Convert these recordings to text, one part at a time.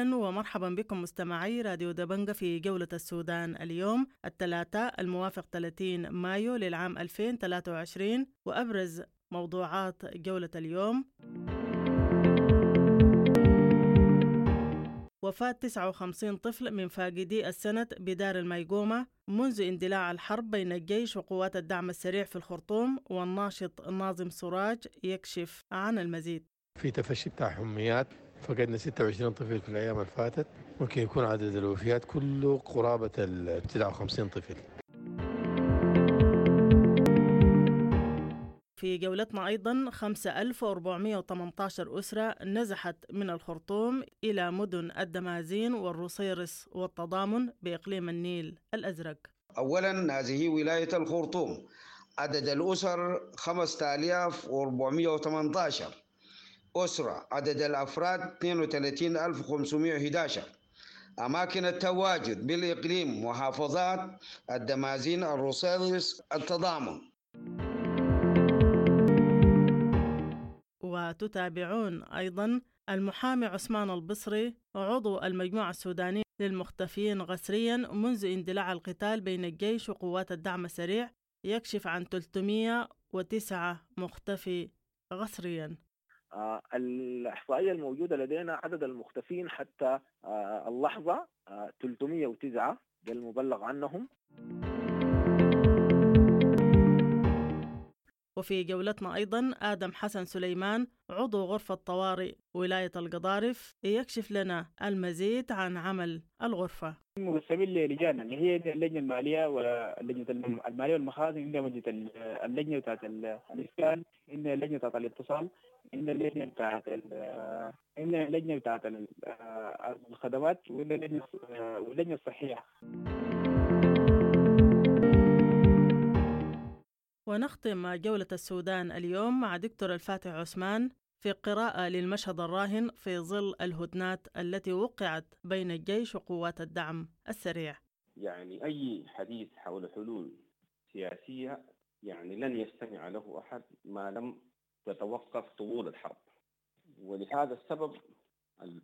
أهلا ومرحبا بكم مستمعي راديو دبنجة في جولة السودان. اليوم الثلاثاء الموافق 30 مايو للعام 2023 وأبرز موضوعات جولة اليوم. وفاة 59 طفل من فاقدي السنة بدار الميقومة منذ اندلاع الحرب بين الجيش وقوات الدعم السريع في الخرطوم والناشط ناظم سراج يكشف عن المزيد. في تفشي بتاع حميات فقدنا 26 طفل في الأيام اللي فاتت. ممكن يكون عدد الوفيات كله قرابة ال 59 طفل. في جولتنا أيضا 5418 أسرة نزحت من الخرطوم إلى مدن الدمازين والرصيرس والتضامن بإقليم النيل الأزرق. أولا هذه ولاية الخرطوم. عدد الأسر 5418 أسرة عدد الأفراد 32511 أماكن التواجد بالإقليم محافظات الدمازين الرصيرس التضامن. وتتابعون أيضا المحامي عثمان البصري عضو المجموعة السودانية للمختفين غسريا منذ اندلاع القتال بين الجيش وقوات الدعم السريع يكشف عن 309 مختفي غسريا. الإحصائية الموجودة لدينا عدد المختفين حتى آه اللحظة آه 309 ده المبلغ عنهم. وفي جولتنا أيضا آدم حسن سليمان عضو غرفة طوارئ ولاية القضارف يكشف لنا المزيد عن عمل الغرفة. مقسمين للجان اللي هي اللجنة المالية واللجنة المالية والمخازن عندنا لجنة اللجنة بتاعت الإسكان عندنا اللجنة بتاعت الاتصال. عندنا اللجنة بتاعت عندنا اللجنة بتاعت الخدمات واللجنة الصحية ونختم جولة السودان اليوم مع دكتور الفاتح عثمان في قراءة للمشهد الراهن في ظل الهدنات التي وقعت بين الجيش وقوات الدعم السريع. يعني أي حديث حول حلول سياسية يعني لن يستمع له أحد ما لم تتوقف طول الحرب. ولهذا السبب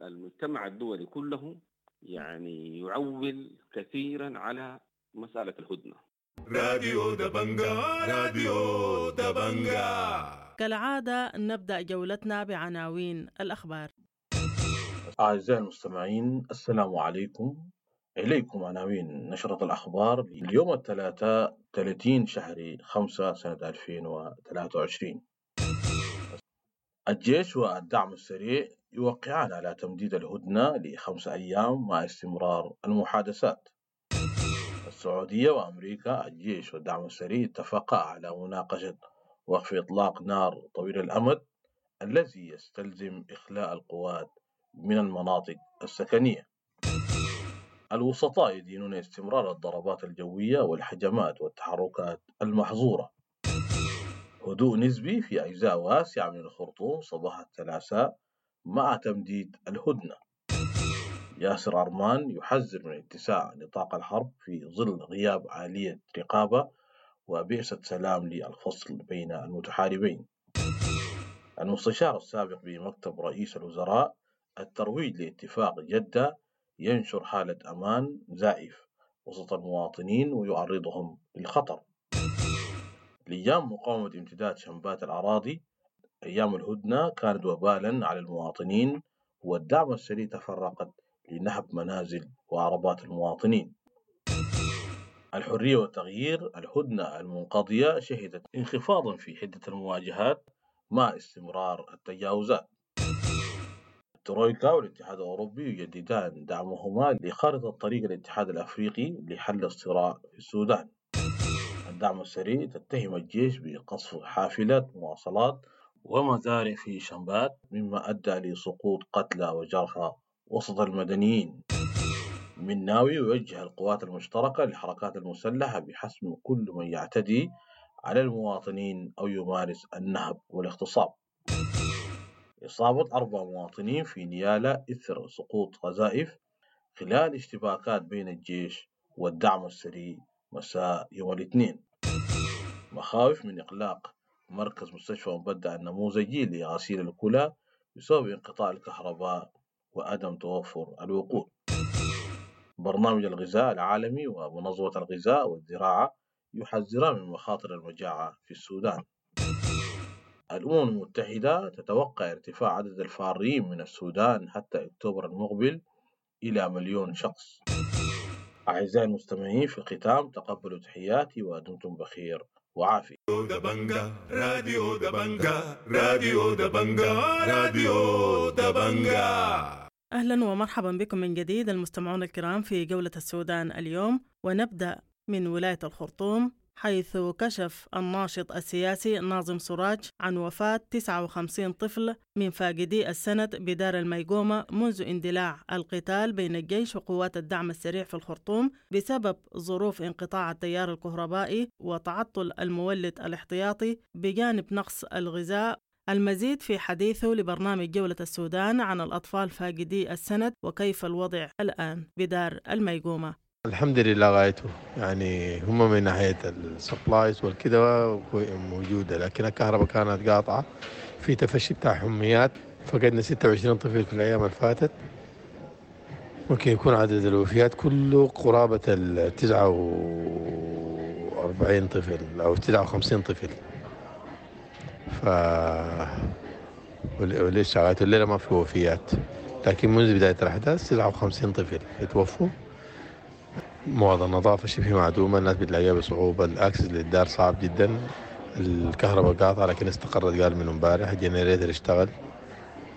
المجتمع الدولي كله يعني يعول كثيرا على مسألة الهدنة. راديو دبنجا راديو دبنجا. كالعادة نبدأ جولتنا بعناوين الأخبار. أعزائي المستمعين السلام عليكم. إليكم عناوين نشرة الأخبار. اليوم الثلاثاء 30 شهر 5 سنة 2023 الجيش والدعم السريع يوقعان على تمديد الهدنة لخمس أيام مع استمرار المحادثات. السعودية وأمريكا الجيش والدعم السريع اتفقا على مناقشة وقف إطلاق نار طويل الأمد الذي يستلزم إخلاء القوات من المناطق السكنية. الوسطاء يدينون استمرار الضربات الجوية والحجمات والتحركات المحظورة. هدوء نسبي في أجزاء واسعة من الخرطوم صباح الثلاثاء مع تمديد الهدنة. ياسر أرمان يحذر من اتساع نطاق الحرب في ظل غياب آلية رقابة وبعثة سلام للفصل بين المتحاربين. المستشار السابق بمكتب رئيس الوزراء الترويج لاتفاق جدة ينشر حالة أمان زائف وسط المواطنين ويعرضهم للخطر. لأيام مقاومة امتداد شنبات الأراضي أيام الهدنة كانت وبالا على المواطنين والدعم السريع تفرقت لنهب منازل وعربات المواطنين. الحرية والتغيير الهدنة المنقضية شهدت انخفاضا في حدة المواجهات مع استمرار التجاوزات. الترويكا والاتحاد الأوروبي يجددان دعمهما لخارطة طريق الاتحاد الأفريقي لحل الصراع في السودان. الدعم السريع تتهم الجيش بقصف حافلات مواصلات ومزارع في شنبات مما أدى لسقوط قتلى وجرحى وسط المدنيين. مناوي يوجه القوات المشتركة للحركات المسلحة بحسم كل من يعتدي على المواطنين أو يمارس النهب والاغتصاب. إصابة أربع مواطنين في نيالا إثر سقوط قذائف خلال اشتباكات بين الجيش والدعم السريع مساء يوم الاثنين. مخاوف من إغلاق مركز مستشفى مبدع النموذجي لغسيل الكلى بسبب انقطاع الكهرباء وعدم توفر الوقود. برنامج الغذاء العالمي ومنظمة الغذاء والزراعة يحذران من مخاطر المجاعة في السودان. الأمم المتحدة تتوقع ارتفاع عدد الفارين من السودان حتى أكتوبر المقبل إلى مليون شخص. أعزائي المستمعين في الختام تقبلوا تحياتي ودمتم بخير. وعافية. دبنجا راديو دبنجا راديو دبنجا راديو دبنجا. أهلا ومرحبا بكم من جديد المستمعون الكرام في جولة السودان اليوم ونبدأ من ولاية الخرطوم. حيث كشف الناشط السياسي ناظم سراج عن وفاة 59 طفل من فاقدي السند بدار الميقومة منذ اندلاع القتال بين الجيش وقوات الدعم السريع في الخرطوم بسبب ظروف انقطاع التيار الكهربائي وتعطل المولد الاحتياطي بجانب نقص الغذاء. المزيد في حديثه لبرنامج جولة السودان عن الأطفال فاقدي السند وكيف الوضع الآن بدار الميقومة. الحمد لله غايته. يعني هم من ناحية السبلايز والكده موجودة لكن الكهرباء كانت قاطعة. في تفشي بتاع حميات. فقدنا 26 طفل في الأيام اللي فاتت. ممكن يكون عدد الوفيات كله قرابة ال 49 طفل أو 59 طفل. ف ول- ولسه لغاية الليلة ما في وفيات. لكن منذ بداية الأحداث 59 طفل يتوفوا. مواد النظافة شبه معدومة الناس بتلاقيها بصعوبة. ال access للدار صعب جدا. الكهرباء قاطعة لكن استقرت قال من امبارح. ال generator اشتغل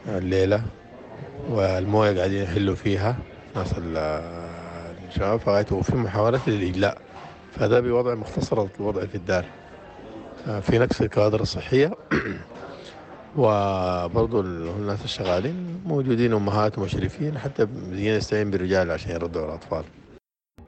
الليلة والموية قاعدين يحلوا فيها. ناس ال- الشباب فغايته وفي محاولات للإجلاء. فهذا بوضع مختصر الوضع في الدار. في نقص الكوادر الصحية. وبرضو ال- الناس الشغالين موجودين أمهات ومشرفين حتى بيجينا نستعين بالرجال عشان يردوا على الأطفال.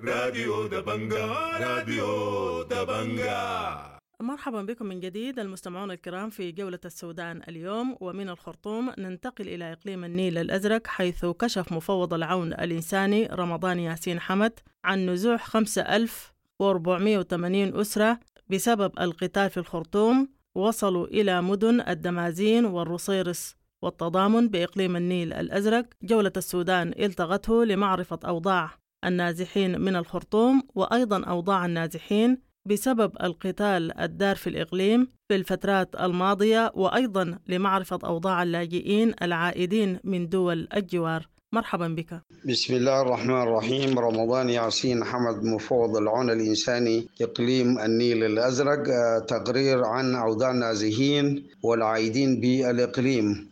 راديو دبنجا راديو دبنجا. مرحبا بكم من جديد المستمعون الكرام في جولة السودان اليوم ومن الخرطوم ننتقل إلى إقليم النيل الأزرق حيث كشف مفوض العون الإنساني رمضان ياسين حمد عن نزوح 5480 أسرة بسبب القتال في الخرطوم. وصلوا إلى مدن الدمازين والرصيرس والتضامن بإقليم النيل الأزرق. جولة السودان التغته لمعرفة أوضاع النازحين من الخرطوم وأيضا أوضاع النازحين بسبب القتال الدار في الإقليم في الفترات الماضية وأيضا لمعرفة أوضاع اللاجئين العائدين من دول الجوار. مرحبا بك. بسم الله الرحمن الرحيم. رمضان ياسين حمد مفوض العون الإنساني إقليم النيل الأزرق آه، تقرير عن أوضاع النازحين والعائدين بالإقليم.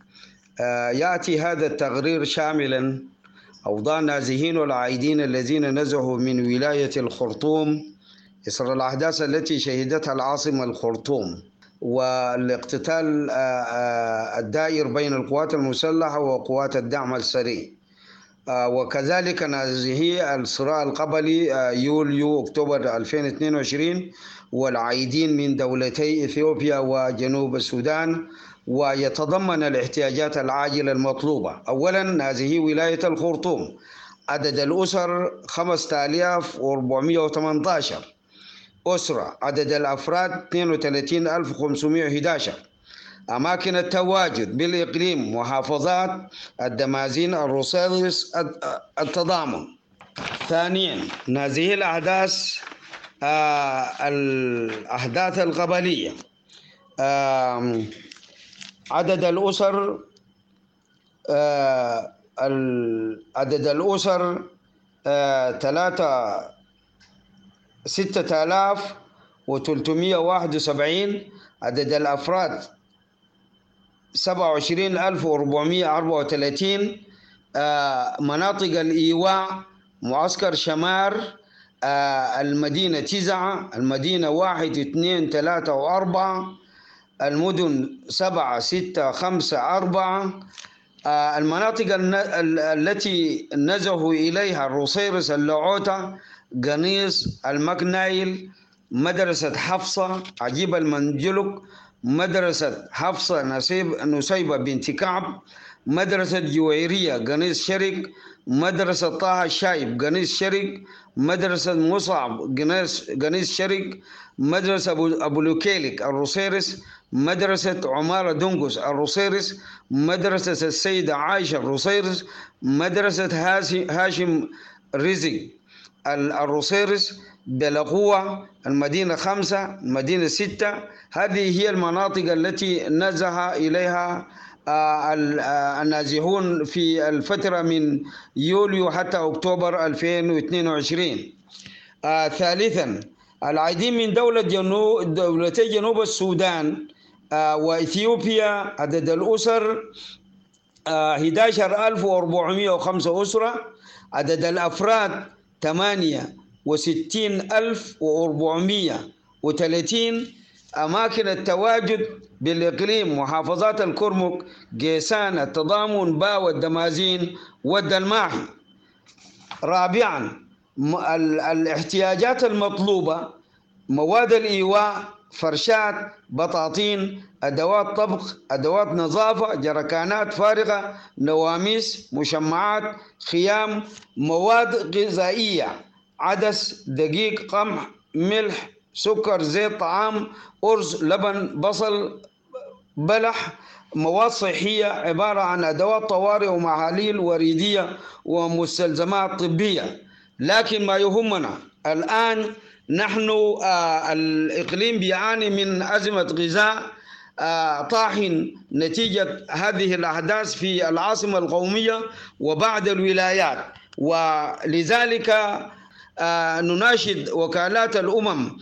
آه، يأتي هذا التقرير شاملا أوضاع النازحين والعائدين الذين نزحوا من ولاية الخرطوم إثر الأحداث التي شهدتها العاصمة الخرطوم والاقتتال آه، آه، الدائر بين القوات المسلحة وقوات الدعم السريع. آه، وكذلك نازحي الصراع القبلي يوليو أكتوبر 2022 والعائدين من دولتي إثيوبيا وجنوب السودان ويتضمن الاحتياجات العاجلة المطلوبة. اولا نازحي ولاية الخرطوم. عدد الأسر 5418 أسرة عدد الأفراد 32511 أماكن التواجد بالإقليم محافظات الدمازين الروسيلس التضامن. ثانيا هذه الأحداث آه، الأحداث القبلية آم، عدد الأسر آه، عدد الأسر آه، ثلاثة ستة آلاف وثلاثمية واحد وسبعين. عدد الأفراد 27434 آه، مناطق الإيواء معسكر شمار آه، المدينة تسعة المدينة واحد اثنين ثلاثة وأربعة. المدن سبعة ستة خمسة أربعة. آه، المناطق التي نزهوا إليها الروسيرس اللعوتة قنيص المكنايل مدرسة حفصة عجيب المنجلك مدرسة حفصة نسيب نسيبة بنت كعب مدرسة جويرية قنيص شرق مدرسة طه الشايب قنيص شرق مدرسة مصعب قنيص شرق مدرسة أبو لوكيلك الروسيرس مدرسة عمارة دنقس الروسيرس مدرسة السيدة عائشة الروسيرس مدرسة هاشم, رزق ال- الروسيرس بلقوة المدينة خمسة المدينة ستة. هذه هي المناطق التي نزه إليها آه، آه، النازحون في الفترة من يوليو حتى أكتوبر 2022 آه، ثالثا العديد من دولة جنوب دولتي جنوب السودان وإثيوبيا عدد الأسر آه، 11405 أسرة عدد الأفراد 68430 أماكن التواجد بالإقليم محافظات الكرمك جيسان التضامن باو الدمازين والدلماحي رابعا الاحتياجات المطلوبة مواد الإيواء فرشات بطاطين أدوات طبخ أدوات نظافة جركانات فارغة نواميس مشمعات خيام مواد غذائية عدس دقيق قمح ملح سكر زيت طعام أرز لبن بصل بلح. مواد صحية عبارة عن أدوات طوارئ ومحاليل وريدية ومستلزمات طبية. لكن ما يهمنا الآن نحن آه، الإقليم بيعاني من أزمة غذاء آه، طاحن نتيجة هذه الأحداث في العاصمة القومية وبعض الولايات. ولذلك آه، نناشد وكالات الأمم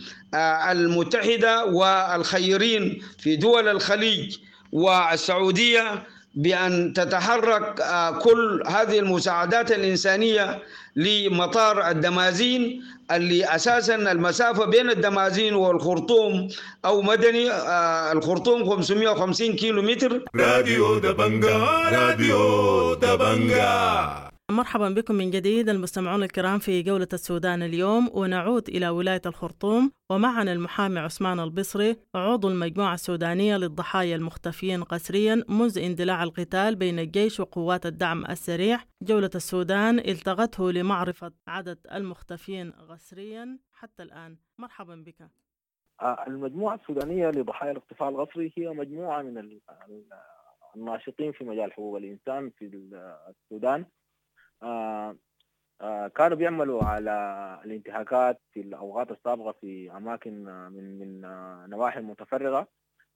المتحدة والخيرين في دول الخليج والسعودية بأن تتحرك آه، كل هذه المساعدات الإنسانية لمطار الدمازين اللي أساسا المسافة بين الدمازين والخرطوم أو مدني آه، الخرطوم 550 كيلو متر راديو دبنجا راديو دبنجا. مرحبا بكم من جديد المستمعون الكرام في جولة السودان اليوم ونعود إلى ولاية الخرطوم ومعنا المحامي عثمان البصري عضو المجموعة السودانية للضحايا المختفيين قسريا منذ اندلاع القتال بين الجيش وقوات الدعم السريع. جولة السودان التغته لمعرفة عدد المختفين قسريا حتى الآن. مرحبا بك. آه، المجموعة السودانية لضحايا الاختفاء الغصري هي مجموعة من ال- ال- الناشطين في مجال حقوق الإنسان في ال- السودان. كانوا بيعملوا على الانتهاكات في الأوقات السابقة في أماكن آه، من من آه، نواحي متفرغة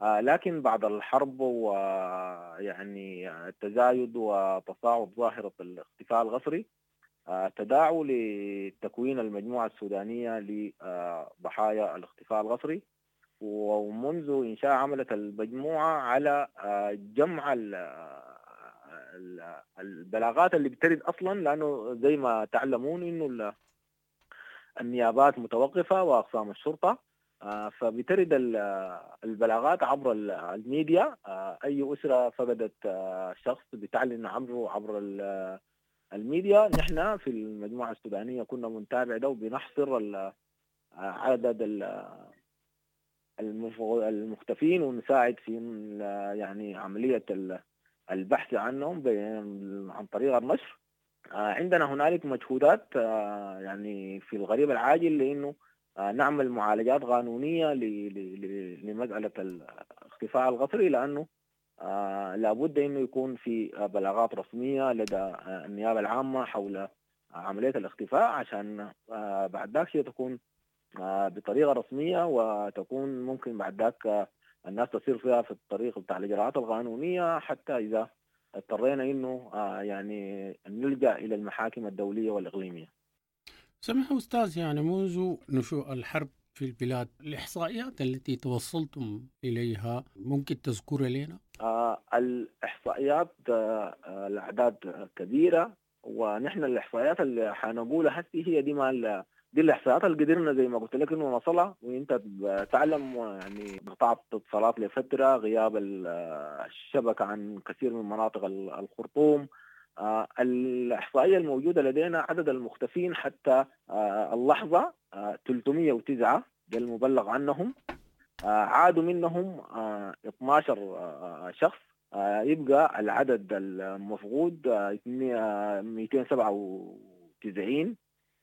آه، لكن بعد الحرب ويعني التزايد وتصاعد ظاهرة الاختفاء الغصري آه، تداعوا لتكوين المجموعة السودانية لضحايا الاختفاء الغصري. ومنذ إنشاء عملت المجموعة على آه، جمع البلاغات اللي بترد أصلا لأنه زي ما تعلمون ال- النيابات متوقفة وأقسام الشرطة آه، فبترد ال- البلاغات عبر ال- الميديا آه، أي أسرة فقدت آه، شخص بتعلن عبره عبر ال- الميديا. نحن في المجموعة السودانية كنا بنتابع ده وبنحصر عدد المختفين ونساعد في يعني عملية ال- البحث عنهم عن طريق النشر آه، عندنا هنالك مجهودات آه، يعني في الغريب العاجل لأنه آه، نعمل معالجات قانونية ل- ل- ل- لمسألة الاختفاء القسري لأنه آه، لابد إنه يكون في بلاغات رسمية لدى النيابة العامة حول عملية الاختفاء عشان بعد ذاك تكون بطريقة رسمية وتكون ممكن بعد ذاك الناس تسير فيها في الطريق بتاع الإجراءات القانونية حتى إذا اضطرينا إنه آه، يعني نلجأ إلى المحاكم الدولية والإقليمية. سمح أستاذ يعني منذ نشوء الحرب في البلاد الإحصائيات التي توصلتم إليها ممكن تذكر لنا؟ آه، الإحصائيات آه، الأعداد آه، كبيرة ونحن الإحصائيات اللي حنقولها هسي هي دي ما دي الإحصائيات اللي قدرنا زي ما قلت لك إنه نوصلها وأنت تعلم يعني قطاع اتصالات لفترة غياب ال- آه، الشبكة عن كثير من مناطق ال- الخرطوم. آه، الإحصائية الموجودة لدينا عدد المختفين حتى آه، اللحظة آه، 309 ده المبلغ عنهم. آه، عادوا منهم آه، 12 آه، شخص. آه، يبقى العدد المفقود آه، اتنين- آه، 297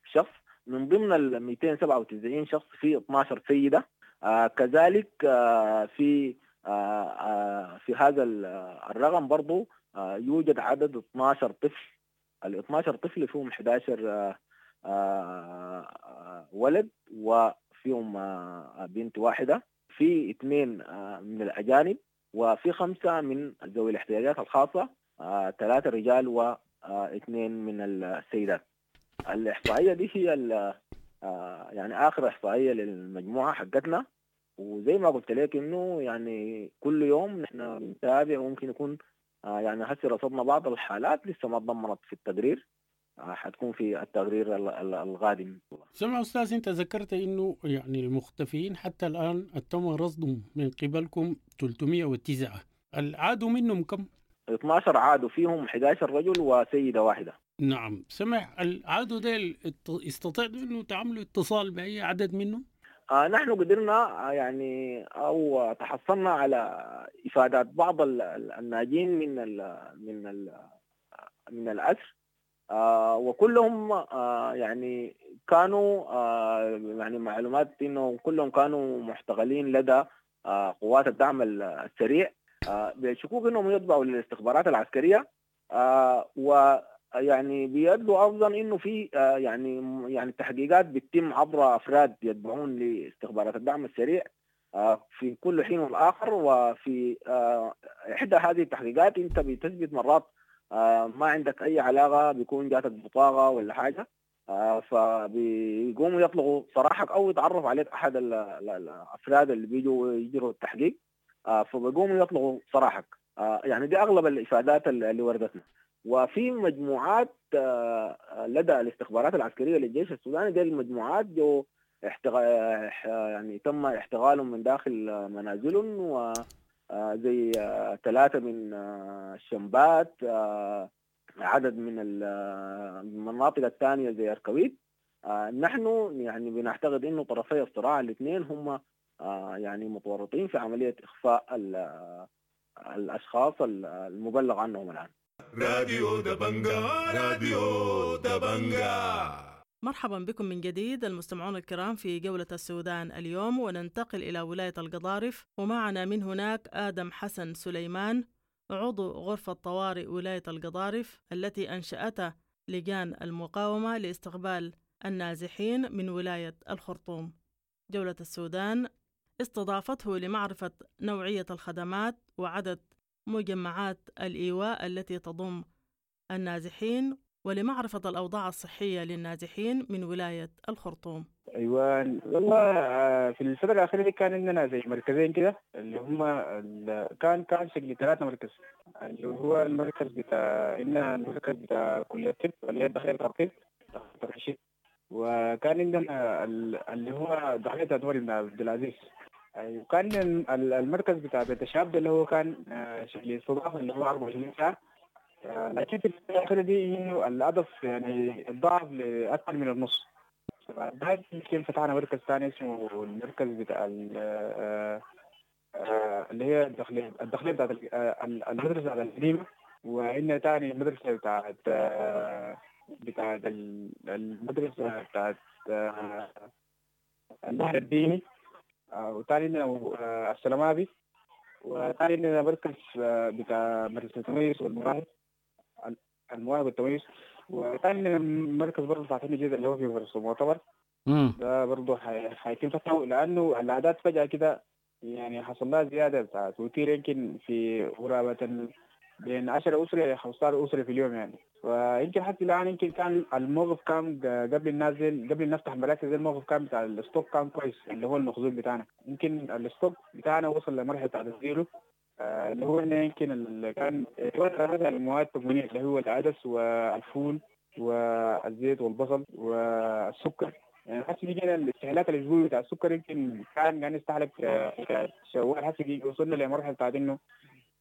شخص. من ضمن ال 297 شخص في 12 سيدة. آه، كذلك آه، في آه، آه، في هذا ال- الرقم برضو آه، يوجد عدد 12 طفل. ال 12 طفل فيهم 11 آه، آه، آه، ولد وفيهم آه، بنت واحدة. في اثنين آه، من الأجانب وفي خمسة من ذوي الاحتياجات الخاصة آه، ثلاثة رجال واثنين من السيدات. الإحصائية دي هي ال- آه، يعني آخر إحصائية للمجموعة حقتنا. وزي ما قلت لك إنه يعني كل يوم نحن بنتابع وممكن يكون آه، يعني هسه رصدنا بعض الحالات لسه ما تضمنت في التقرير. آه، حتكون في التقرير ال- ال- القادم سمع أستاذ أنت ذكرت أنه يعني المختفين حتى الآن تم رصدهم من قبلكم 309 العادوا منهم كم؟ 12 عادوا فيهم 11 رجل وسيدة واحدة. نعم. سمع العادوا ديل ات- استطعتوا أنه تعملوا اتصال بأي عدد منهم؟ آه نحن قدرنا آه يعني أو تحصلنا على إفادات بعض ال- ال- الناجين من ال من ال من الأسر. آه وكلهم آه يعني كانوا آه يعني معلومات إنه كلهم كانوا محتغلين لدى آه قوات الدعم ال- السريع. آه بشكوك إنهم يتبعوا للاستخبارات العسكرية. آه ويعني بيدوا أفضل إنه في آه يعني يعني التحقيقات بتتم عبر أفراد يتبعون لاستخبارات الدعم السريع آه في كل حين والآخر وفي آه إحدى هذه التحقيقات أنت بتثبت مرات ما عندك أي علاقة بيكون جاتك بطاقة ولا حاجة فبيقوموا يطلقوا سراحك أو يتعرف عليك أحد ال- ال- الأفراد اللي بيجوا يجروا التحقيق فبيقوموا يطلقوا سراحك آه يعني دي أغلب الإفادات اللي وردتنا. وفي مجموعات آه لدى الاستخبارات العسكرية للجيش السوداني دي المجموعات جو احتغ... يعني تم احتغالهم من داخل منازلهم و آه، زي آه، ثلاثة من آه، الشمبات آه، عدد من ال- آه، المناطق الثانية زي أركويت آه، نحن يعني بنعتقد إنه طرفي الصراع الاثنين هم آه، يعني متورطين في عملية إخفاء ال- آه، الأشخاص ال- المبلغ عنهم الآن. راديو دبنجا راديو دبنجا مرحبا بكم من جديد المستمعون الكرام في جولة السودان اليوم وننتقل إلى ولاية القضارف ومعنا من هناك آدم حسن سليمان عضو غرفة طوارئ ولاية القضارف التي أنشأتها لجان المقاومة لاستقبال النازحين من ولاية الخرطوم. جولة السودان استضافته لمعرفة نوعية الخدمات وعدد مجمعات الإيواء التي تضم النازحين ولمعرفة الأوضاع الصحية للنازحين من ولاية الخرطوم. أيوه والله آه، في الفترة الأخيرة دي كان عندنا زي مركزين كده اللي هم كان كان شكل ثلاثة مركز. اللي هو المركز بتاع عندنا المركز بتاع كلية الطب اللي هي الطب الرشيد وكان عندنا ال- اللي هو ضحيه بن عبد العزيز. وكان ال- المركز بتاع بيت الشاب اللي هو كان آه، شكل استضافه اللي هو 24 ساعة. آه، لكن في الاخيره دي إنه العدد يعني ضاعف لأكثر من النص. بعد يمكن فتحنا مركز ثاني اسمه المركز بتاع آه، آه، اللي هي الداخلية الداخلية بتاعت ال- المدرسة القديمة. وعندنا تاني المدرسة بتاعت بتاعت ال- المدرسة بتاعت النهر الديني. وتاني عندنا آه، السلمابي وتاني عندنا مركز آه، بتاع مدرسة التميز والمواهب المواهب والتميز وتاني عندنا مركز برضه فاتحين جديد اللي هو في مدرسة المعتبر مم. ده برضه حي- حيتم فتحه لأنه الأعداد فجأة كده يعني حصل لها زيادة. بتاع توتير يمكن في قرابة بين 10 أسرة إلى 15 أسرة في اليوم يعني. ويمكن حتى الآن يمكن كان الموقف كان قبل النازل قبل نفتح مراكز الموقف كان بتاع ال stock كان كويس اللي هو المخزون بتاعنا. يمكن ال stock بتاعنا وصل لمرحلة بتاع تسجيله آه، اللي هو يمكن ال- كان المواد التموينيه اللي هو العدس والفول والزيت والبصل والسكر. يعني حتى يجينا الاستهلاك الأسبوعي بتاع السكر يمكن كان يعني يستهلك آه، شوال حتى وصلنا لمرحلة بتاعت انه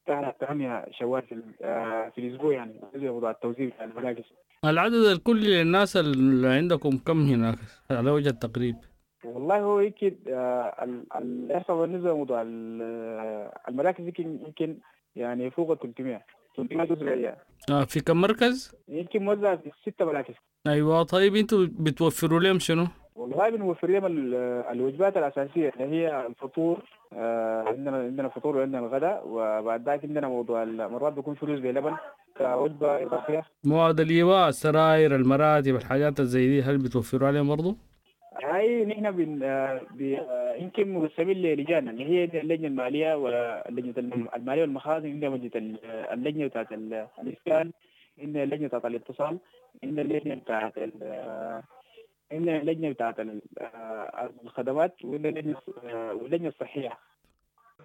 يستهلك 8 شوال في آه، في الأسبوع يعني لموضوع التوزيع بتاع المراكز العدد الكلي للناس اللي عندكم كم هناك على وجه التقريب. والله هو يمكن آه، ال- الإحصاء بالنسبة لموضوع آه، المراكز يمكن يمكن يعني يفوق ال 300 300 جزء يعني. آه في كم مركز؟ يمكن موزع في ست مراكز. أيوه طيب إنتوا بتوفروا لهم شنو؟ والله بنوفر لهم ال- الوجبات الأساسية اللي هي الفطور عندنا عندنا فطور وعندنا الغداء وبعد ذلك عندنا موضوع مرات بيكون فلوس بلبن. كوجبة إضافية مواد الإيواء السراير المراتب الحاجات زي دي هل بتوفروا عليهم برضو؟ هاي نحن بن آه، آه، يمكن مقسمين للجان اللي هي اللجنة المالية واللجنة الم- المالية والمخازن عندنا لجنه ال- اللجنة بتاعت ال- الإسكان عندنا اللجنة بتاعت الاتصال عندنا اللجنة بتاعت عندنا اللجنه بتاعت آه، الخدمات وعندنا اللجنه آه، واللجنه الصحيه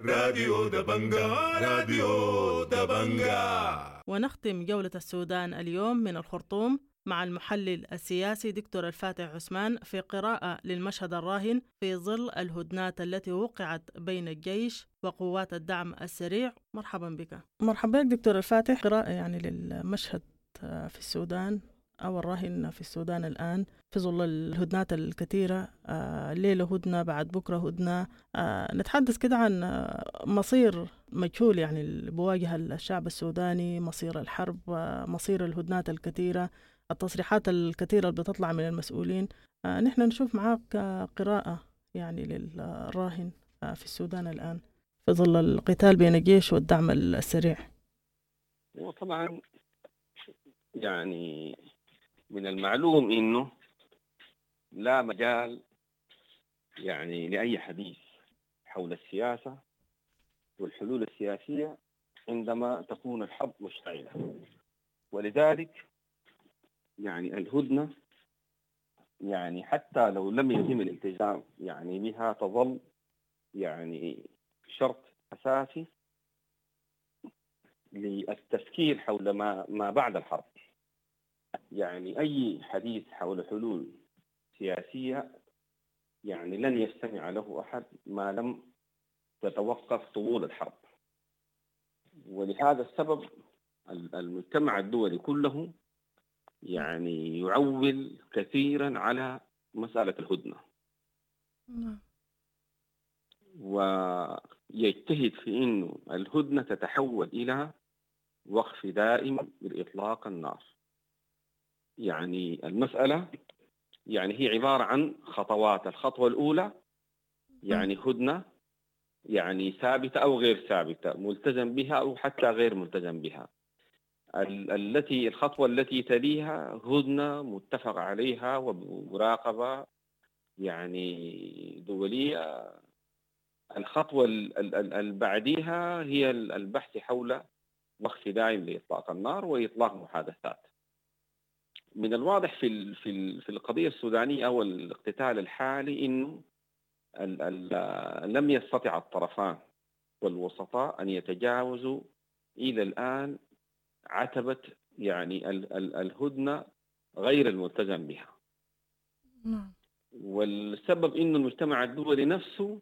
راديو دبنجا راديو دبنجا. ونختم جولة السودان اليوم من الخرطوم مع المحلل السياسي دكتور الفاتح عثمان في قراءة للمشهد الراهن في ظل الهدنات التي وقعت بين الجيش وقوات الدعم السريع. مرحبا بك. مرحبا بك دكتور الفاتح. قراءة يعني للمشهد آه، في السودان أو الراهن في السودان الآن. في ظل الهدنات الكثيرة آه، الليلة هدنة بعد بكرة هدنة. آه، نتحدث كده عن آه، مصير مجهول يعني اللي بواجه الشعب السوداني مصير الحرب مصير الهدنات الكثيرة التصريحات الكثيرة اللي بتطلع من المسؤولين. نحن نشوف معاك قراءة يعني للراهن في السودان الآن. في ظل القتال بين الجيش والدعم السريع. وطبعا يعني من المعلوم إنه لا مجال يعني لأي حديث حول السياسة والحلول السياسية عندما تكون الحرب مشتعلة. ولذلك يعني الهدنة يعني حتى لو لم يتم الالتزام يعني بها تظل يعني شرط أساسي للتفكير حول ما ما بعد الحرب. يعني أي حديث حول حلول سياسية يعني لن يستمع له أحد ما لم تتوقف طول الحرب. ولهذا السبب ال- المجتمع الدولي كله يعني يعول كثيرا على مسألة الهدنة. ويجتهد في إنه الهدنة تتحول إلى وقف دائم لإطلاق النار. يعني المسألة يعني هي عبارة عن خطوات. الخطوة الأولى يعني هدنة يعني ثابتة أو غير ثابتة ملتزم بها أو حتى غير ملتزم بها. ال- التي الخطوة التي تليها هدنة متفق عليها ومراقبة يعني دولية. الخطوة ال- ال- ال- البعديها هي ال- البحث حول وقف دائم لإطلاق النار وإطلاق محادثات. من الواضح في ال- في ال- في القضية السودانية أو الاقتتال الحالي إنه لم يستطع الطرفان والوسطاء أن يتجاوزوا إلى الآن عتبة يعني ال- ال- الهدنة غير الملتزم بها. والسبب انه المجتمع الدولي نفسه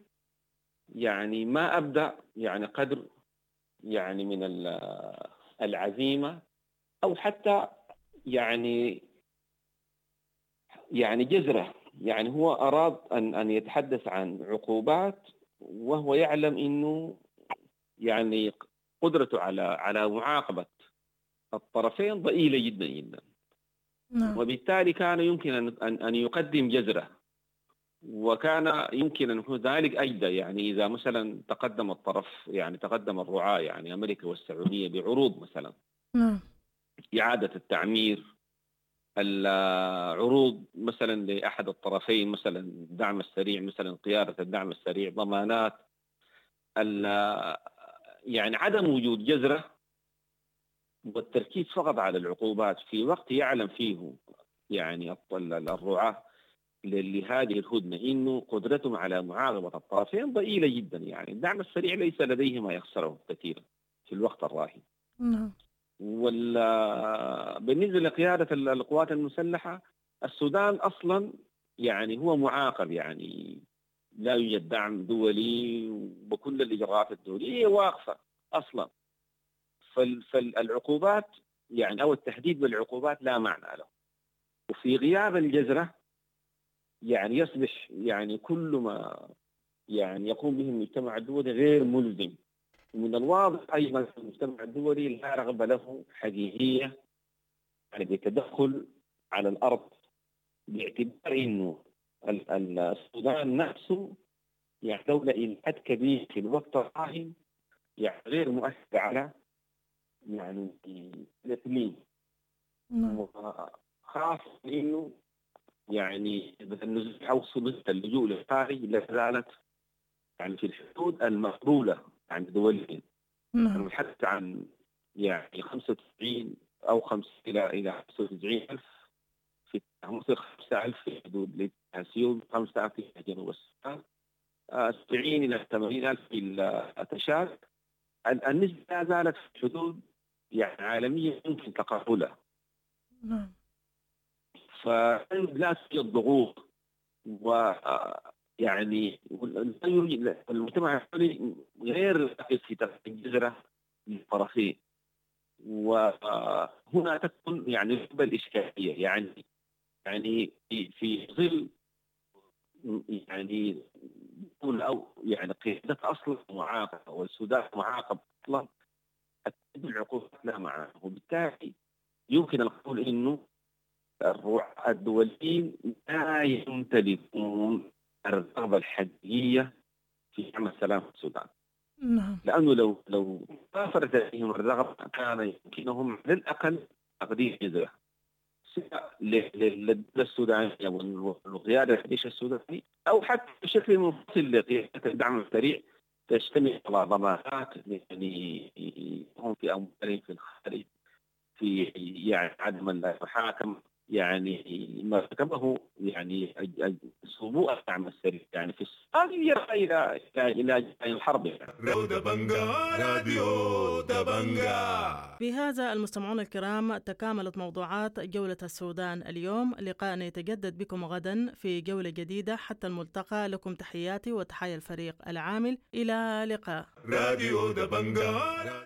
يعني ما أبدأ يعني قدر يعني من ال- العزيمة أو حتى يعني يعني جزره يعني هو أراد أن أن يتحدث عن عقوبات وهو يعلم إنه يعني قدرته على على معاقبة الطرفين ضئيلة جدا جدا. نعم. وبالتالي كان يمكن أن أن أن يقدم جزره وكان يمكن أن ذلك أجدى يعني إذا مثلا تقدم الطرف يعني تقدم الرعاة يعني أمريكا والسعودية بعروض مثلا. نعم. إعادة التعمير العروض مثلا لأحد الطرفين مثلا الدعم السريع مثلا قيادة الدعم السريع ضمانات يعني عدم وجود جزره والتركيز فقط على العقوبات في وقت يعلم فيه يعني ل- لهذه الهدنة إنه قدرتهم على معاقبه الطرفين ضئيلة جدا يعني. الدعم السريع ليس لديه ما يخسره كثيرا في الوقت الراهن. نعم. وال بالنسبة لقيادة ال- القوات المسلحة السودان أصلا يعني هو معاقب يعني لا يوجد دعم دولي وبكل الإجراءات الدولية واقفة أصلا. فال- فالعقوبات يعني أو التهديد بالعقوبات لا معنى له. وفي غياب الجزرة يعني يصبح يعني كل ما يعني يقوم به المجتمع الدولي غير ملزم. ومن الواضح أيضا في المجتمع الدولي لا رغبة له حقيقية يعني بالتدخل على الأرض باعتبار إنه ال- ال- السودان نفسه يعني دولة إلى حد كبير في الوقت الراهن يعني غير مؤثرة على يعني الإقليم. نعم. خاصة إنه يعني النزول أو صدق اللجوء للخارج لا زالت يعني في الحدود المقبولة عند دولين نعم. نتحدث عن يعني 95 أو 5 إلى إلى 95 ألف في مصر 5000 في حدود السيول 5000 في جنوب السودان آه، 70 إلى 80 ألف في التشاد ال- النسبة لا زالت في حدود يعني عالمية يمكن تقبلها نعم. فلا توجد ضغوط و آه، يعني المجتمع الدولي غير في ترك الجزرة للطرفين وهنا تكون يعني نسبة الإشكالية. يعني يعني في ظل يعني دولة أو يعني قيادة أصلا معاقبة والسودان معاقب تتبع العقوبات لا معه وبالتالي يمكن القول إنه الرعاة الدوليين لا يمتلكون الرغبة الحقيقية في عمل سلام في السودان. نعم. لأنه لو لو توفرت لديهم الرغبة كان يمكنهم على الأقل تقديم جزء للدولة السودانية والقياده الجيش السوداني أو حتى بشكل منفصل لقيادة الدعم السريع تشتمل على ضمانات يعني هم في اموالهم في الخارج في يعني عدم لا يحاكم يعني ما ارتكبه يعني سبوء الدعم السريع يعني في السودان يرجع إلى إلى الحرب. يعني. راديو دبنجا راديو دبنجا بهذا المستمعون الكرام تكاملت موضوعات جولة السودان اليوم. لقاءنا يتجدد بكم غدا في جولة جديدة. حتى الملتقى لكم تحياتي وتحيا الفريق العامل. إلى لقاء. راديو دبنجا